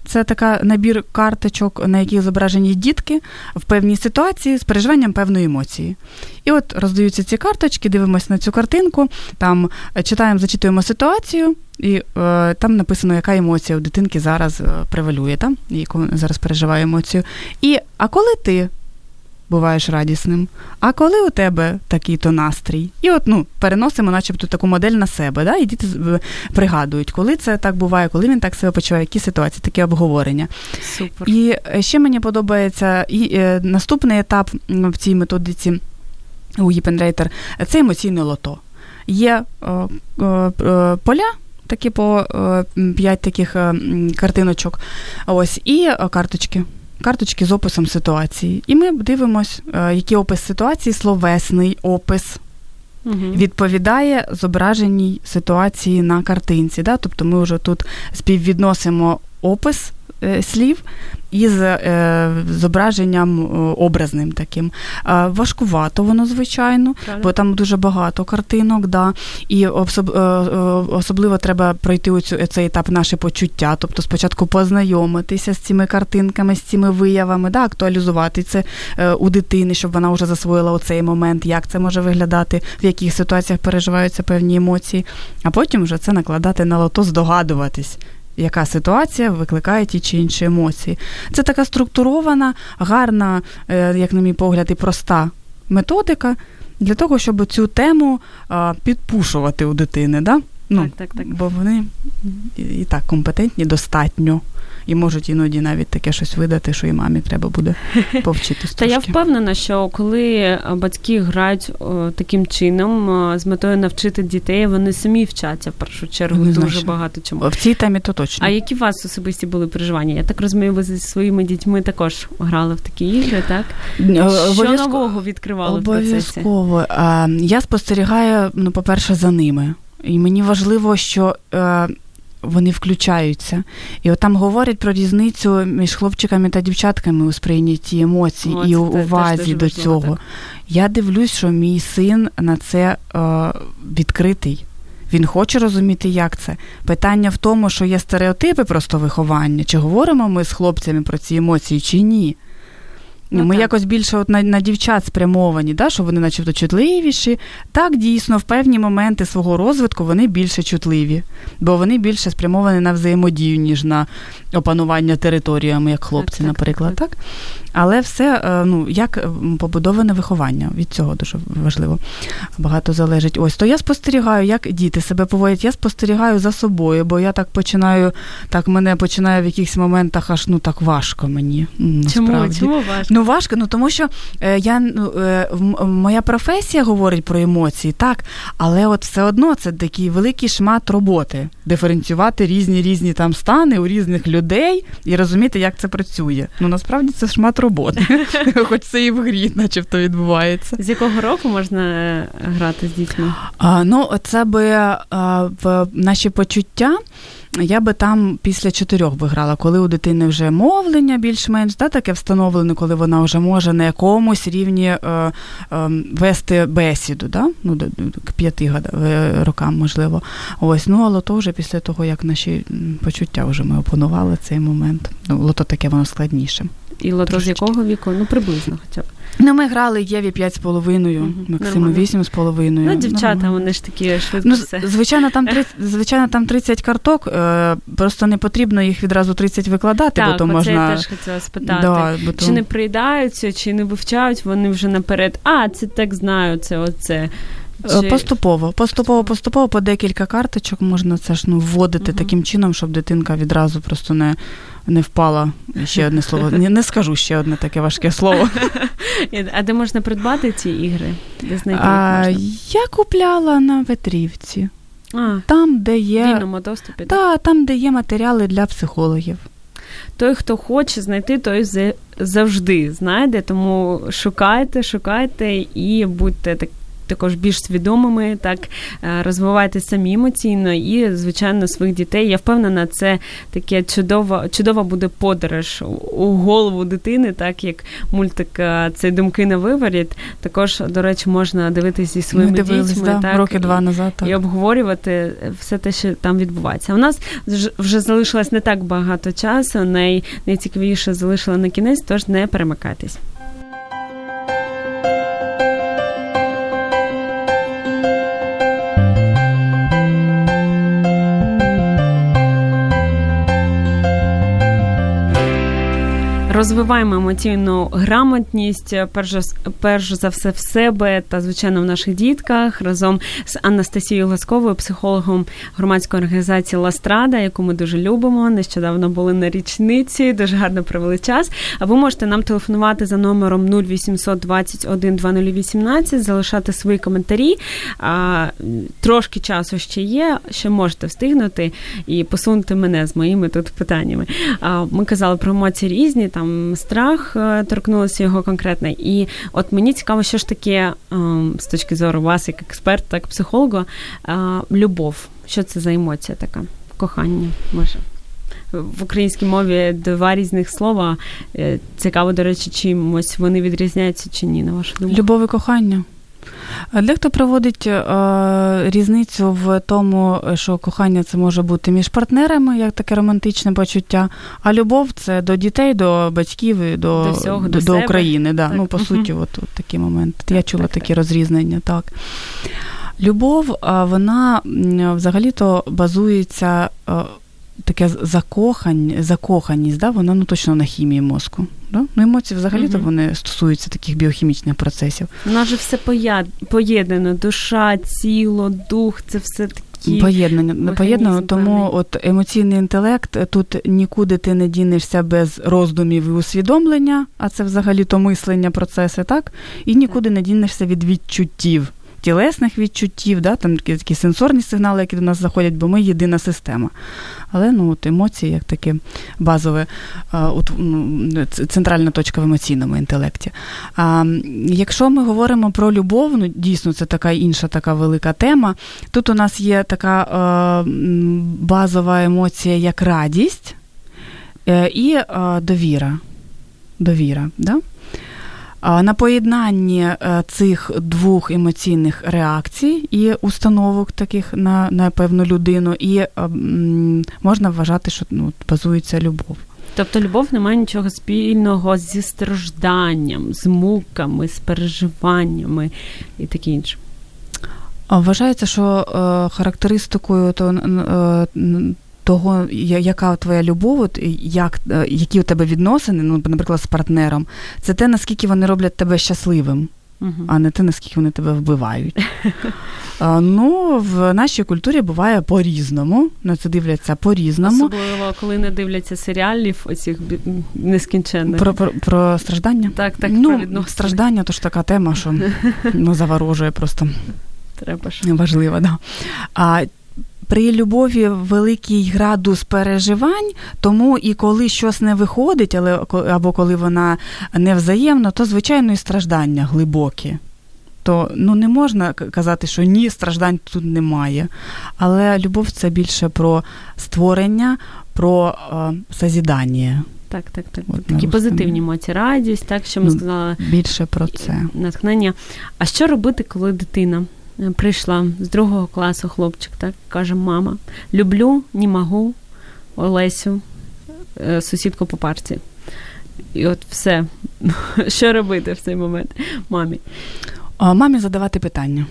Це така набір карточок, на яких зображені дітки в певній ситуації з переживанням певної емоції. І от роздаються ці карточки, дивимося на цю картинку, там е, читаємо, зачитуємо ситуацію, і е, там написано, яка емоція у дитинки зараз е, превалює, там, яку зараз переживає емоцію. І а коли ти буваєш радісним. А коли у тебе такий-то настрій? І от ну, переносимо, начебто, таку модель на себе. Да? І діти пригадують, коли це так буває, коли він так себе почуває, які ситуації, таке обговорення. Супер. І е, ще мені подобається і е, наступний етап в цій методиці у Гіпенрейтер це емоційне лото. Є е, е, поля. Такі по п'ять таких картиночок. Ось і карточки карточки з описом ситуації. І ми дивимося, е, який опис ситуації, словесний опис. Угу. Відповідає зображеній ситуації на картинці. Да? Тобто ми вже тут співвідносимо опис слів із е, зображенням е, образним таким. Е, важкувато воно, звичайно, Правильно. бо там дуже багато картинок, да. і особ, е, е, особливо треба пройти оцю, цей етап наше почуття, тобто спочатку познайомитися з цими картинками, з цими виявами, да, актуалізувати це е, у дитини, щоб вона вже засвоїла оцей момент, як це може виглядати, в яких ситуаціях переживаються певні емоції, а потім вже це накладати на лото, здогадуватись яка ситуація викликає ті чи інші емоції. Це така структурована, гарна, е, як на мій погляд, і проста методика для того, щоб цю тему підпушувати у дитини. Да? Ну, так, так, так. Бо вони і так компетентні достатньо і можуть іноді навіть таке щось видати, що і мамі треба буде повчитись. Та я впевнена, що коли батьки грають таким чином з метою навчити дітей, вони самі вчаться в першу чергу Не дуже багато чому. В цій темі то точно. А які у вас особисті були переживання? Я так розумію, ви зі своїми дітьми також грали в такі ігри, так? Що нового відкривали в процесі? Обов'язково. Я спостерігаю, ну, по-перше, за ними. І мені важливо, що е, вони включаються. І от там говорять про різницю між хлопчиками та дівчатками у сприйнятті емоцій О, і увазі до цього. Так. Я дивлюсь, що мій син на це е, відкритий. Він хоче розуміти, як це. Питання в тому, що є стереотипи просто виховання. Чи говоримо ми з хлопцями про ці емоції, чи ні? Ну, Ми так. якось більше от на на дівчат спрямовані, да, що вони начебто чутливіші. Так, дійсно, в певні моменти свого розвитку вони більше чутливі, бо вони більше спрямовані на взаємодію, ніж на опанування територіями, як хлопці, так, наприклад. так? Але все е, ну, як побудоване виховання, від цього дуже важливо. Багато залежить. Ось то я спостерігаю, як діти себе поводять. Я спостерігаю за собою, бо я так починаю, так мене починає в якихось моментах аж ну так важко мені. Чому Чому важко? Ну важко, ну тому що е, я ну, е, моя професія говорить про емоції, так, але от все одно це такий великий шмат роботи. Диференціювати різні різні там стани у різних людей і розуміти, як це працює. Ну насправді це шмат роботи, хоч це і в грі, начебто відбувається. З якого року можна е, грати з дітьми? А, Ну, це би а, в наші почуття. Я би там після чотирьох би грала, коли у дитини вже мовлення більш-менш да, таке встановлене, коли вона вже може на якомусь рівні е, е, вести бесіду, да? ну, до, к п'яти е, рокам, можливо. Ось, ну, але то вже після того, як наші почуття вже ми опанували цей момент. Ну, лото таке воно складніше. І лото з якого віку? Ну, приблизно хоча б. Ну, ми грали Єві 5,5, угу, Максиму 8,5. Ну, дівчата, Нормально. вони ж такі швидко ну, все. Звичайно, там 30, звичайно, там 30 карток, е, просто не потрібно їх відразу 30 викладати, так, бо то можна... я теж хотіла спитати. Да, бо то... Чи не приїдаються, чи не вивчають, вони вже наперед, а, це так знаю, це оце. Чи... Поступово, поступово, поступово по декілька карточок можна це ж ну вводити uh таким чином, щоб дитинка відразу просто не не впала. Ще одне слово. Не, не скажу ще одне таке важке слово. А де можна придбати ці ігри? Де знайти а, Я купляла на Ветрівці. А, Там, де є вільному доступі. Та, там, де є матеріали для психологів. Той, хто хоче знайти, той завжди знайде. Тому шукайте, шукайте і будьте так також більш свідомими, так е, розвивайте самі емоційно і, звичайно, своїх дітей. Я впевнена, це таке чудова, чудова буде подорож у голову дитини, так як мультик е, цей думки на виворіт. Також, до речі, можна дивитися зі своїми Ми дивились, дітьми, да, так роки два назад так. і обговорювати все те, що там відбувається. У нас вже залишилось не так багато часу. Най, найцікавіше залишили на кінець, тож не перемикайтесь. Розвиваємо емоційну грамотність, перш, перш за все в себе та звичайно в наших дітках разом з Анастасією Гласковою, психологом громадської організації Ластрада, яку ми дуже любимо. Нещодавно були на річниці, дуже гарно провели час. А ви можете нам телефонувати за номером 0800 21 2018, залишати свої коментарі. А, Трошки часу ще є, ще можете встигнути і посунути мене з моїми тут питаннями. А, Ми казали про емоції різні. там страх е, торкнулося його конкретно. І от мені цікаво, що ж таке ем, з точки зору вас, як експерта, як психолога, е, любов. Що це за емоція така? Кохання може? в українській мові два різних слова. Е, цікаво, до речі, чимось вони відрізняються чи ні, на вашу думку? Любов і кохання. Дехто проводить е, різницю в тому, що кохання це може бути між партнерами, як таке романтичне почуття, а любов це до дітей, до батьків і до до, всього, до, до, України. Да. Так. Ну, по суті, от, от такий момент. Так, Я чула так, такі так. розрізнення. Так. Любов, вона взагалі-то базується. Таке закохань, закоханість, да, вона ну точно на хімії мозку. Да? Ну, Емоції взагалі-то Угу. вони стосуються таких біохімічних процесів. У нас же все поєднано. Душа, тіло, дух це все такі. Поєднання поєднано, тому от емоційний інтелект тут нікуди ти не дінешся без роздумів і усвідомлення, а це взагалі то мислення, процеси, так? І нікуди не дінешся від відчуттів. Тілесних відчуттів, да, там такі, такі сенсорні сигнали, які до нас заходять, бо ми єдина система. Але ну, от емоції, як таке базове, центральна точка в емоційному інтелекті. А, якщо ми говоримо про любов, ну дійсно це така інша така велика тема. Тут у нас є така е, базова емоція, як радість е, і е, довіра. Довіра, да? На поєднанні е, цих двох емоційних реакцій і установок таких на, на певну людину, і е, можна вважати, що ну, базується любов. Тобто любов не має нічого спільного зі стражданням, з муками, з переживаннями і таке інше. Вважається, що е, характеристикою то, того, яка твоя любов, от, як, е, які у тебе відносини, ну, наприклад, з партнером, це те, наскільки вони роблять тебе щасливим, Угу. а не те, наскільки вони тебе вбивають. А, ну, в нашій культурі буває по-різному, на це дивляться по-різному. Особливо, коли не дивляться серіалів оцих нескінченних. Про, про, про страждання? Так, так, ну, відносини. страждання то ж така тема, що ну, заворожує просто. Треба ж. Важливо, да. А при любові великий градус переживань, тому і коли щось не виходить, але або коли вона невзаємна, то звичайно і страждання глибокі. То ну не можна казати, що ні, страждань тут немає. Але любов це більше про створення, про е, созідання. Так, так, так. От, Такі позитивні емоції, радість, так, що ми Ну, сказали, Більше про це. натхнення. А що робити, коли дитина прийшла з другого класу хлопчик, так, каже, мама, люблю, не можу Олесю, е, сусідку по парті. І от все. Що робити в цей момент мамі? А, Мамі задавати питання.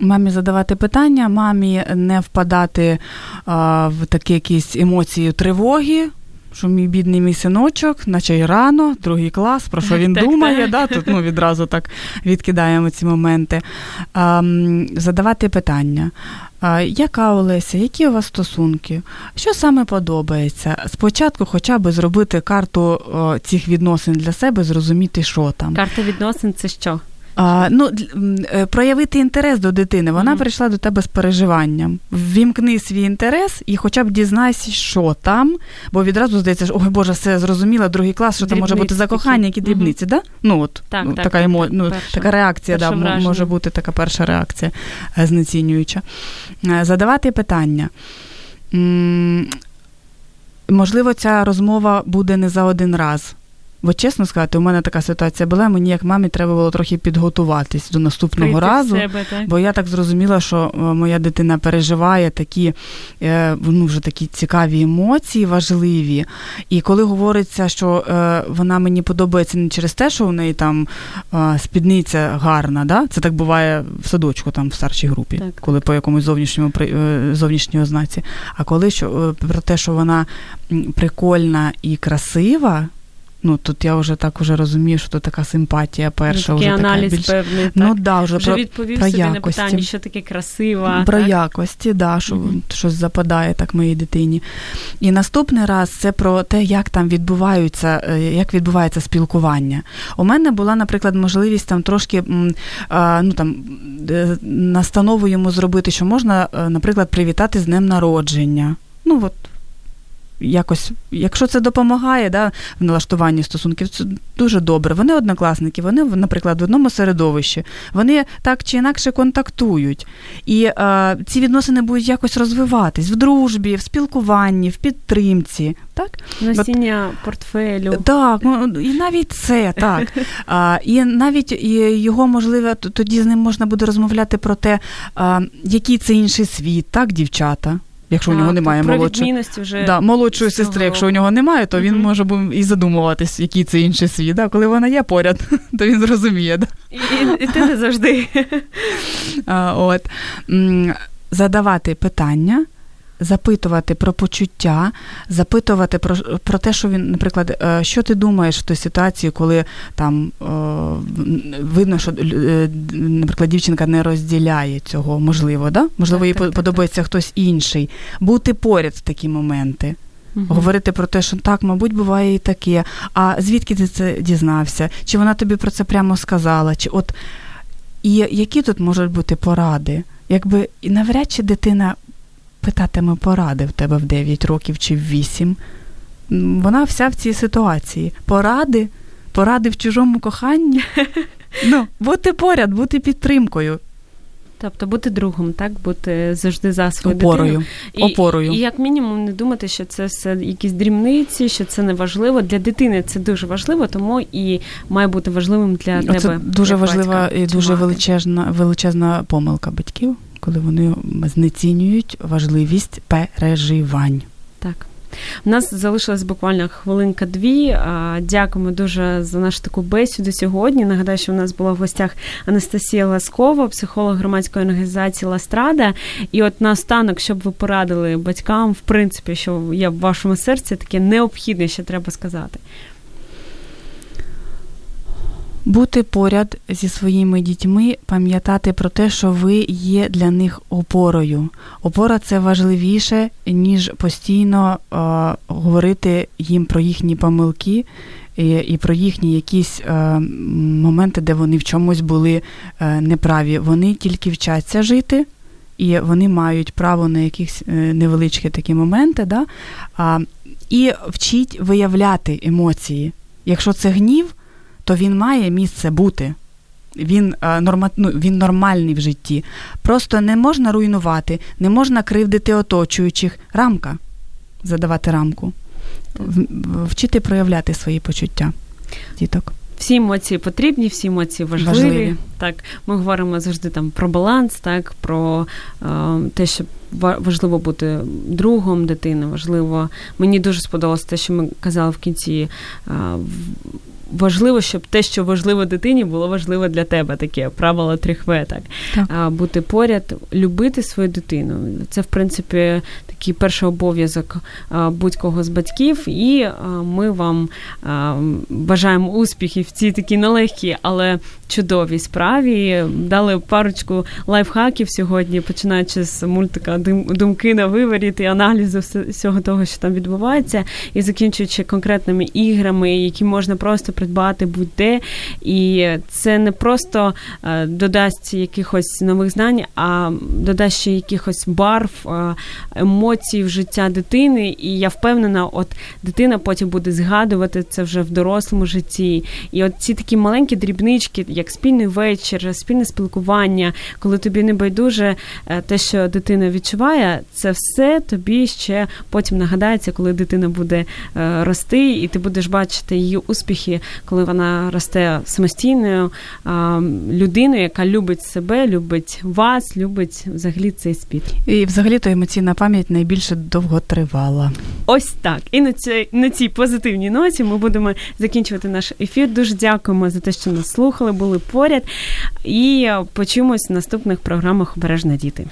Мамі задавати питання, мамі не впадати а, в такі якісь емоції тривоги. Що мій бідний мій синочок, наче й рано, другий клас, про що він Так, думає, так. да, тут ну, відразу так відкидаємо ці моменти. А, задавати питання. А, яка Олеся, які у вас стосунки? Що саме подобається? Спочатку хоча б зробити карту о, цих відносин для себе, зрозуміти, що там. Карта відносин це що? А, ну, е, проявити інтерес до дитини. Вона Мгм. прийшла до тебе з переживанням. Ввімкни свій інтерес і хоча б дізнайся, що там, бо відразу здається, що ой Боже, все зрозуміло, другий клас, що там може бути Дрібниці закохання, які дрібниці, да? Ну от Так, ну, так, така так, емо... так, ну, перша- така реакція, да, враження. може бути така перша реакція е, знецінююча. Е, Задавати питання. Можливо, ця розмова буде не за один раз. Бо чесно сказати, у мене така ситуація була, мені як мамі треба було трохи підготуватись до наступного Прийти разу. себе, так? Бо я так зрозуміла, що е, моя дитина переживає такі е, ну, вже такі цікаві емоції, важливі. І коли говориться, що е, вона мені подобається не через те, що у неї там спідниця гарна, да? це так буває в садочку, там в старшій групі, Так. коли по якомусь зовнішньому зовнішній ознаці. А коли що, про те, що вона прикольна і красива. Ну, тут я вже так уже розумію, що то така симпатія перша. Такий вже така аналіз більш... певний. Так? Ну да, вже, вже про, відповів про собі на питання, що таке красива. про так? якості, да, що Мгм. щось западає так моїй дитині. І наступний раз це про те, як там відбуваються, е, як відбувається спілкування. У мене була, наприклад, можливість там трошки ну, там, е, настанову йому зробити, що можна, е, наприклад, привітати з днем народження. Ну от. Якось, якщо це допомагає да, в налаштуванні стосунків, це дуже добре. Вони однокласники, вони, наприклад, в одному середовищі, вони так чи інакше контактують. І е, ці відносини будуть якось розвиватись в дружбі, в спілкуванні, в підтримці. Так? Носіння От, портфелю. Так, ну, і навіть це так. А, І навіть його можливо тоді з ним можна буде розмовляти про те, а, який це інший світ, так, дівчата. Якщо так, у нього немає молодшої вже да, молодшої сестри, якщо у нього немає, то він може і задумуватись, який це інший світ. Да? Коли вона є поряд, то він зрозуміє. Да? І, і, і ти не завжди. А, от. Задавати питання, запитувати про почуття, запитувати про про те, що він, наприклад, е, що ти думаєш в той ситуації, коли там е, видно, що е, наприклад, дівчинка не розділяє цього, можливо, да? можливо, їй так, подобається так. хтось інший. Бути поряд в такі моменти. Угу. Говорити про те, що так, мабуть, буває і таке. А звідки ти це дізнався? Чи вона тобі про це прямо сказала? Чи от І які тут можуть бути поради? Якби і навряд чи дитина питатиме поради в тебе в 9 років чи в 8. Вона вся в цій ситуації. Поради, поради в чужому коханні. Ну, Бути поряд, бути підтримкою. Тобто бути другом, так, бути завжди за свою Опорою. І, Опорою. І як мінімум не думати, що це все якісь дрібниці, що це не важливо. Для дитини це дуже важливо, тому і має бути важливим для тебе. Це дуже важлива і дуже величезна величезна помилка батьків коли вони знецінюють важливість переживань. Так. У нас залишилась буквально хвилинка-дві. Дякуємо дуже за нашу таку бесіду сьогодні. Нагадаю, що у нас була в гостях Анастасія Ласкова, психолог громадської організації Ластрада. І от наостанок, щоб ви порадили батькам, в принципі, що є в вашому серці, таке необхідне, що треба сказати бути поряд зі своїми дітьми, пам'ятати про те, що ви є для них опорою. Опора це важливіше, ніж постійно е, говорити їм про їхні помилки і, і про їхні якісь е, моменти, де вони в чомусь були е, неправі. Вони тільки вчаться жити. І вони мають право на якісь е, невеличкі такі моменти, да? а, і вчіть виявляти емоції. Якщо це гнів, то він має місце бути. Він е, норма, ну, він нормальний в житті. Просто не можна руйнувати, не можна кривдити оточуючих. Рамка задавати рамку, вчити проявляти свої почуття. Діток. Всі емоції потрібні, всі емоції важливі. важливі. Так, ми говоримо завжди там про баланс, так про е, те, що важливо бути другом дитини. Важливо. Мені дуже сподобалося те, що ми казали в кінці. Е, важливо, щоб те, що важливо дитині, було важливо для тебе. Таке правило 3Х, так. так. Бути поряд, любити свою дитину. Це, в принципі, такий перший обов'язок будь-кого з батьків. І ми вам бажаємо успіхів в цій такій нелегкій, але чудовій справі. Дали парочку лайфхаків сьогодні, починаючи з мультика Думки на виворіт і аналізу всього того, що там відбувається, і закінчуючи конкретними іграми, які можна просто придбати будь-де. І це не просто е, додасть якихось нових знань, а додасть ще якихось барв, е, емоцій в життя дитини. І я впевнена, от дитина потім буде згадувати це вже в дорослому житті. І от ці такі маленькі дрібнички, як спільний вечір, спільне спілкування, коли тобі не байдуже е, те, що дитина відчуває, це все тобі ще потім нагадається, коли дитина буде рости, і ти будеш бачити її успіхи коли вона росте самостійною людиною, яка любить себе, любить вас, любить взагалі цей світ. І взагалі то емоційна пам'ять найбільше довго тривала. Ось так. І на цій на цій позитивній ноті ми будемо закінчувати наш ефір. Дуже дякуємо за те, що нас слухали, були поряд. І почуємось в наступних програмах Обережна діти.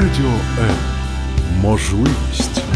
Радіо М. можливість.